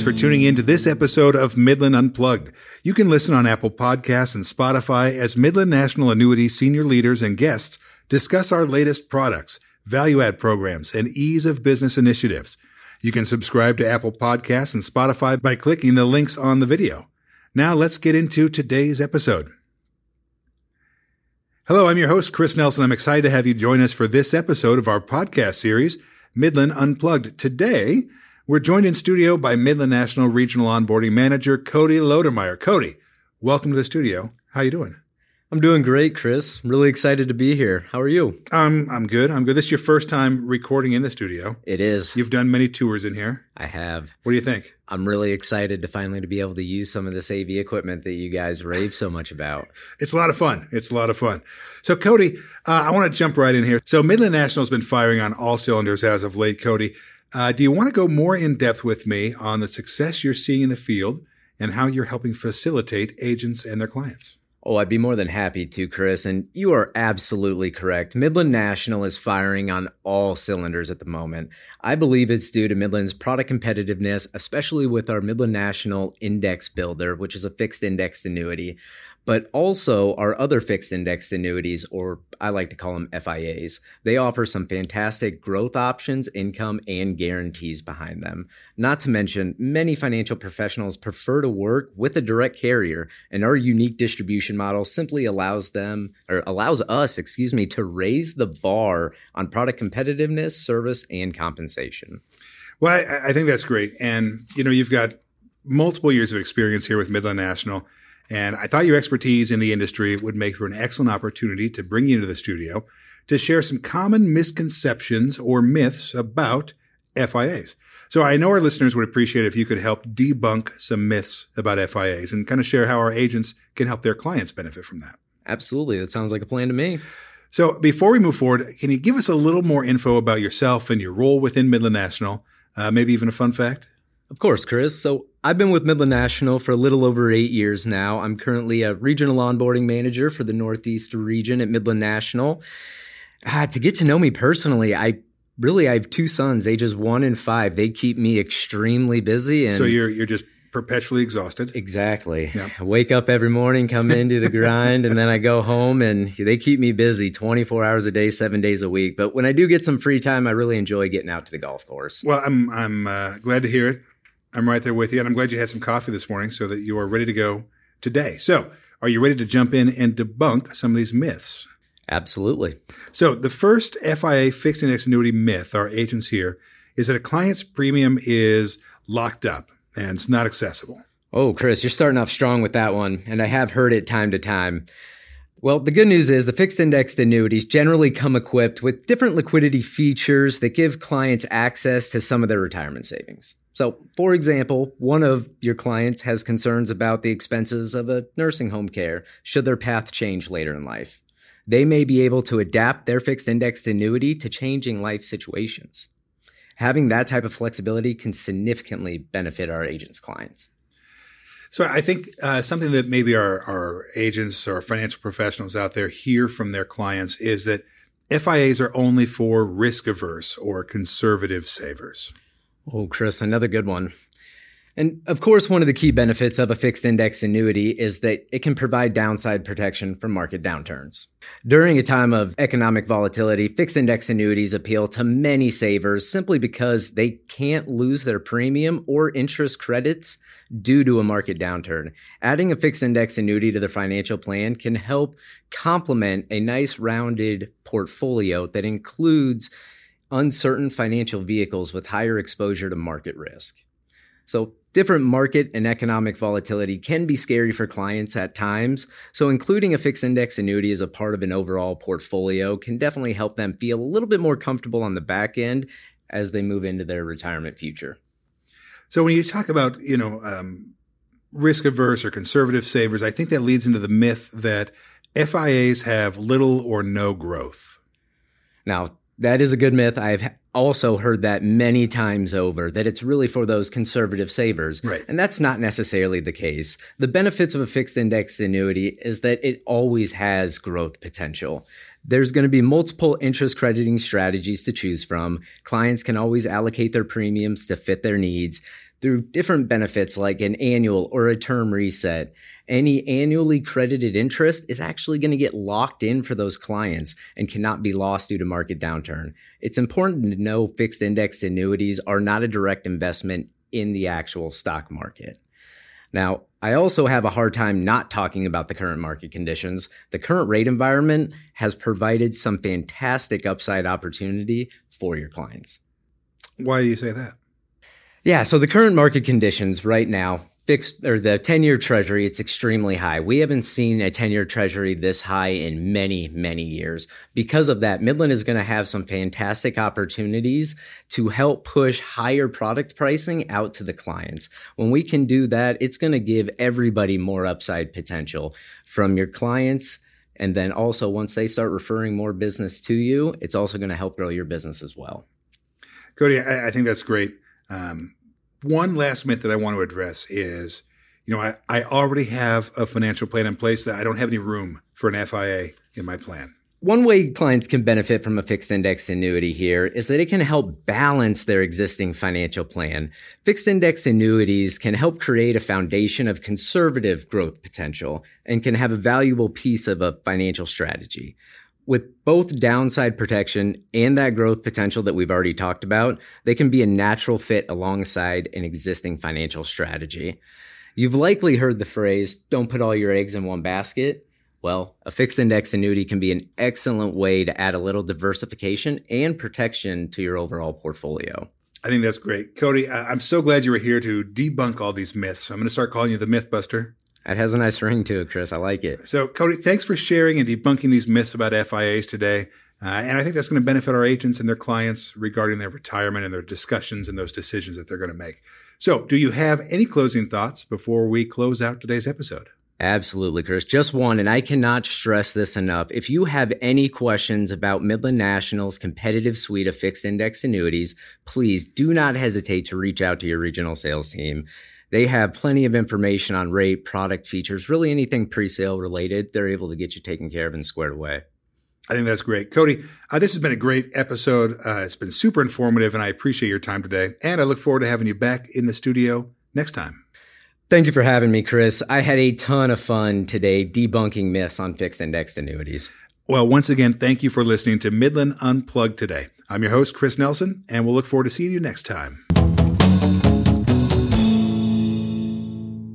Thanks for tuning in to this episode of Midland Unplugged. You can listen on Apple Podcasts and Spotify as Midland National Annuity senior leaders and guests discuss our latest products, value add programs, and ease of business initiatives. You can subscribe to Apple Podcasts and Spotify by clicking the links on the video. Now let's get into today's episode. Hello, I'm your host, Chris Nelson. I'm excited to have you join us for this episode of our podcast series, Midland Unplugged. Today, we're joined in studio by Midland National Regional Onboarding Manager Cody Lodermeier. Cody, welcome to the studio. How you doing? I'm doing great, Chris. I'm really excited to be here. How are you? Um, I'm good. I'm good. This is your first time recording in the studio. It is. You've done many tours in here. I have. What do you think? I'm really excited to finally to be able to use some of this AV equipment that you guys rave so much about. It's a lot of fun. It's a lot of fun. So, Cody, uh, I want to jump right in here. So, Midland National has been firing on all cylinders as of late. Cody, uh, do you want to go more in depth with me on the success you're seeing in the field and how you're helping facilitate agents and their clients? Oh, I'd be more than happy to, Chris. And you are absolutely correct. Midland National is firing on all cylinders at the moment. I believe it's due to Midland's product competitiveness, especially with our Midland National Index Builder, which is a fixed indexed annuity but also our other fixed indexed annuities, or I like to call them FIAs. They offer some fantastic growth options, income, and guarantees behind them. Not to mention, many financial professionals prefer to work with a direct carrier, and our unique distribution model simply allows them, or allows us, excuse me, to raise the bar on product competitiveness, service, and compensation. Well, I, I think that's great. And, you know, you've got multiple years of experience here with Midland National. And I thought your expertise in the industry would make for an excellent opportunity to bring you into the studio to share some common misconceptions or myths about FIAs. So I know our listeners would appreciate if you could help debunk some myths about FIAs and kind of share how our agents can help their clients benefit from that. Absolutely. That sounds like a plan to me. So before we move forward, can you give us a little more info about yourself and your role within Midland National? Uh, maybe even a fun fact? Of course, Chris. So I've been with Midland National for a little over eight years now. I'm currently a regional onboarding manager for the Northeast region at Midland National. Ah, to get to know me personally, I really I have two sons, ages one and five. They keep me extremely busy. And so you're you're just perpetually exhausted. Exactly. Yep. I wake up every morning, come into the grind, and then I go home and they keep me busy 24 hours a day, seven days a week. But when I do get some free time, I really enjoy getting out to the golf course. Well, I'm I'm uh, glad to hear it. I'm right there with you. And I'm glad you had some coffee this morning so that you are ready to go today. So, are you ready to jump in and debunk some of these myths? Absolutely. So, the first FIA fixed index annuity myth, our agents here, is that a client's premium is locked up and it's not accessible. Oh, Chris, you're starting off strong with that one. And I have heard it time to time. Well, the good news is the fixed indexed annuities generally come equipped with different liquidity features that give clients access to some of their retirement savings. So, for example, one of your clients has concerns about the expenses of a nursing home care should their path change later in life. They may be able to adapt their fixed indexed annuity to changing life situations. Having that type of flexibility can significantly benefit our agents' clients. So I think uh, something that maybe our, our agents or financial professionals out there hear from their clients is that FIAs are only for risk averse or conservative savers. Oh, Chris, another good one. And of course, one of the key benefits of a fixed index annuity is that it can provide downside protection from market downturns. During a time of economic volatility, fixed index annuities appeal to many savers simply because they can't lose their premium or interest credits due to a market downturn. Adding a fixed index annuity to their financial plan can help complement a nice rounded portfolio that includes uncertain financial vehicles with higher exposure to market risk. So different market and economic volatility can be scary for clients at times. So including a fixed index annuity as a part of an overall portfolio can definitely help them feel a little bit more comfortable on the back end as they move into their retirement future. So when you talk about, you know, um, risk averse or conservative savers, I think that leads into the myth that FIAs have little or no growth. Now, that is a good myth. I've also heard that many times over that it's really for those conservative savers. Right. And that's not necessarily the case. The benefits of a fixed index annuity is that it always has growth potential. There's going to be multiple interest crediting strategies to choose from. Clients can always allocate their premiums to fit their needs through different benefits like an annual or a term reset. Any annually credited interest is actually going to get locked in for those clients and cannot be lost due to market downturn. It's important to know fixed index annuities are not a direct investment in the actual stock market. Now, I also have a hard time not talking about the current market conditions. The current rate environment has provided some fantastic upside opportunity for your clients. Why do you say that? Yeah, so the current market conditions right now, fixed or the 10 year treasury, it's extremely high. We haven't seen a 10 year treasury this high in many, many years. Because of that, Midland is going to have some fantastic opportunities to help push higher product pricing out to the clients. When we can do that, it's going to give everybody more upside potential from your clients. And then also, once they start referring more business to you, it's also going to help grow your business as well. Cody, I, I think that's great. Um, one last myth that I want to address is, you know, I, I already have a financial plan in place that I don't have any room for an FIA in my plan. One way clients can benefit from a fixed index annuity here is that it can help balance their existing financial plan. Fixed index annuities can help create a foundation of conservative growth potential and can have a valuable piece of a financial strategy with both downside protection and that growth potential that we've already talked about, they can be a natural fit alongside an existing financial strategy. You've likely heard the phrase, don't put all your eggs in one basket. Well, a fixed index annuity can be an excellent way to add a little diversification and protection to your overall portfolio. I think that's great. Cody, I'm so glad you were here to debunk all these myths. I'm going to start calling you the Mythbuster. It has a nice ring to it, Chris. I like it. So, Cody, thanks for sharing and debunking these myths about FIAs today. Uh, and I think that's going to benefit our agents and their clients regarding their retirement and their discussions and those decisions that they're going to make. So, do you have any closing thoughts before we close out today's episode? Absolutely, Chris. Just one, and I cannot stress this enough. If you have any questions about Midland National's competitive suite of fixed index annuities, please do not hesitate to reach out to your regional sales team. They have plenty of information on rate, product features, really anything pre-sale related. They're able to get you taken care of and squared away. I think that's great. Cody, uh, this has been a great episode. Uh, it's been super informative, and I appreciate your time today. And I look forward to having you back in the studio next time. Thank you for having me, Chris. I had a ton of fun today debunking myths on fixed indexed annuities. Well, once again, thank you for listening to Midland Unplugged today. I'm your host, Chris Nelson, and we'll look forward to seeing you next time.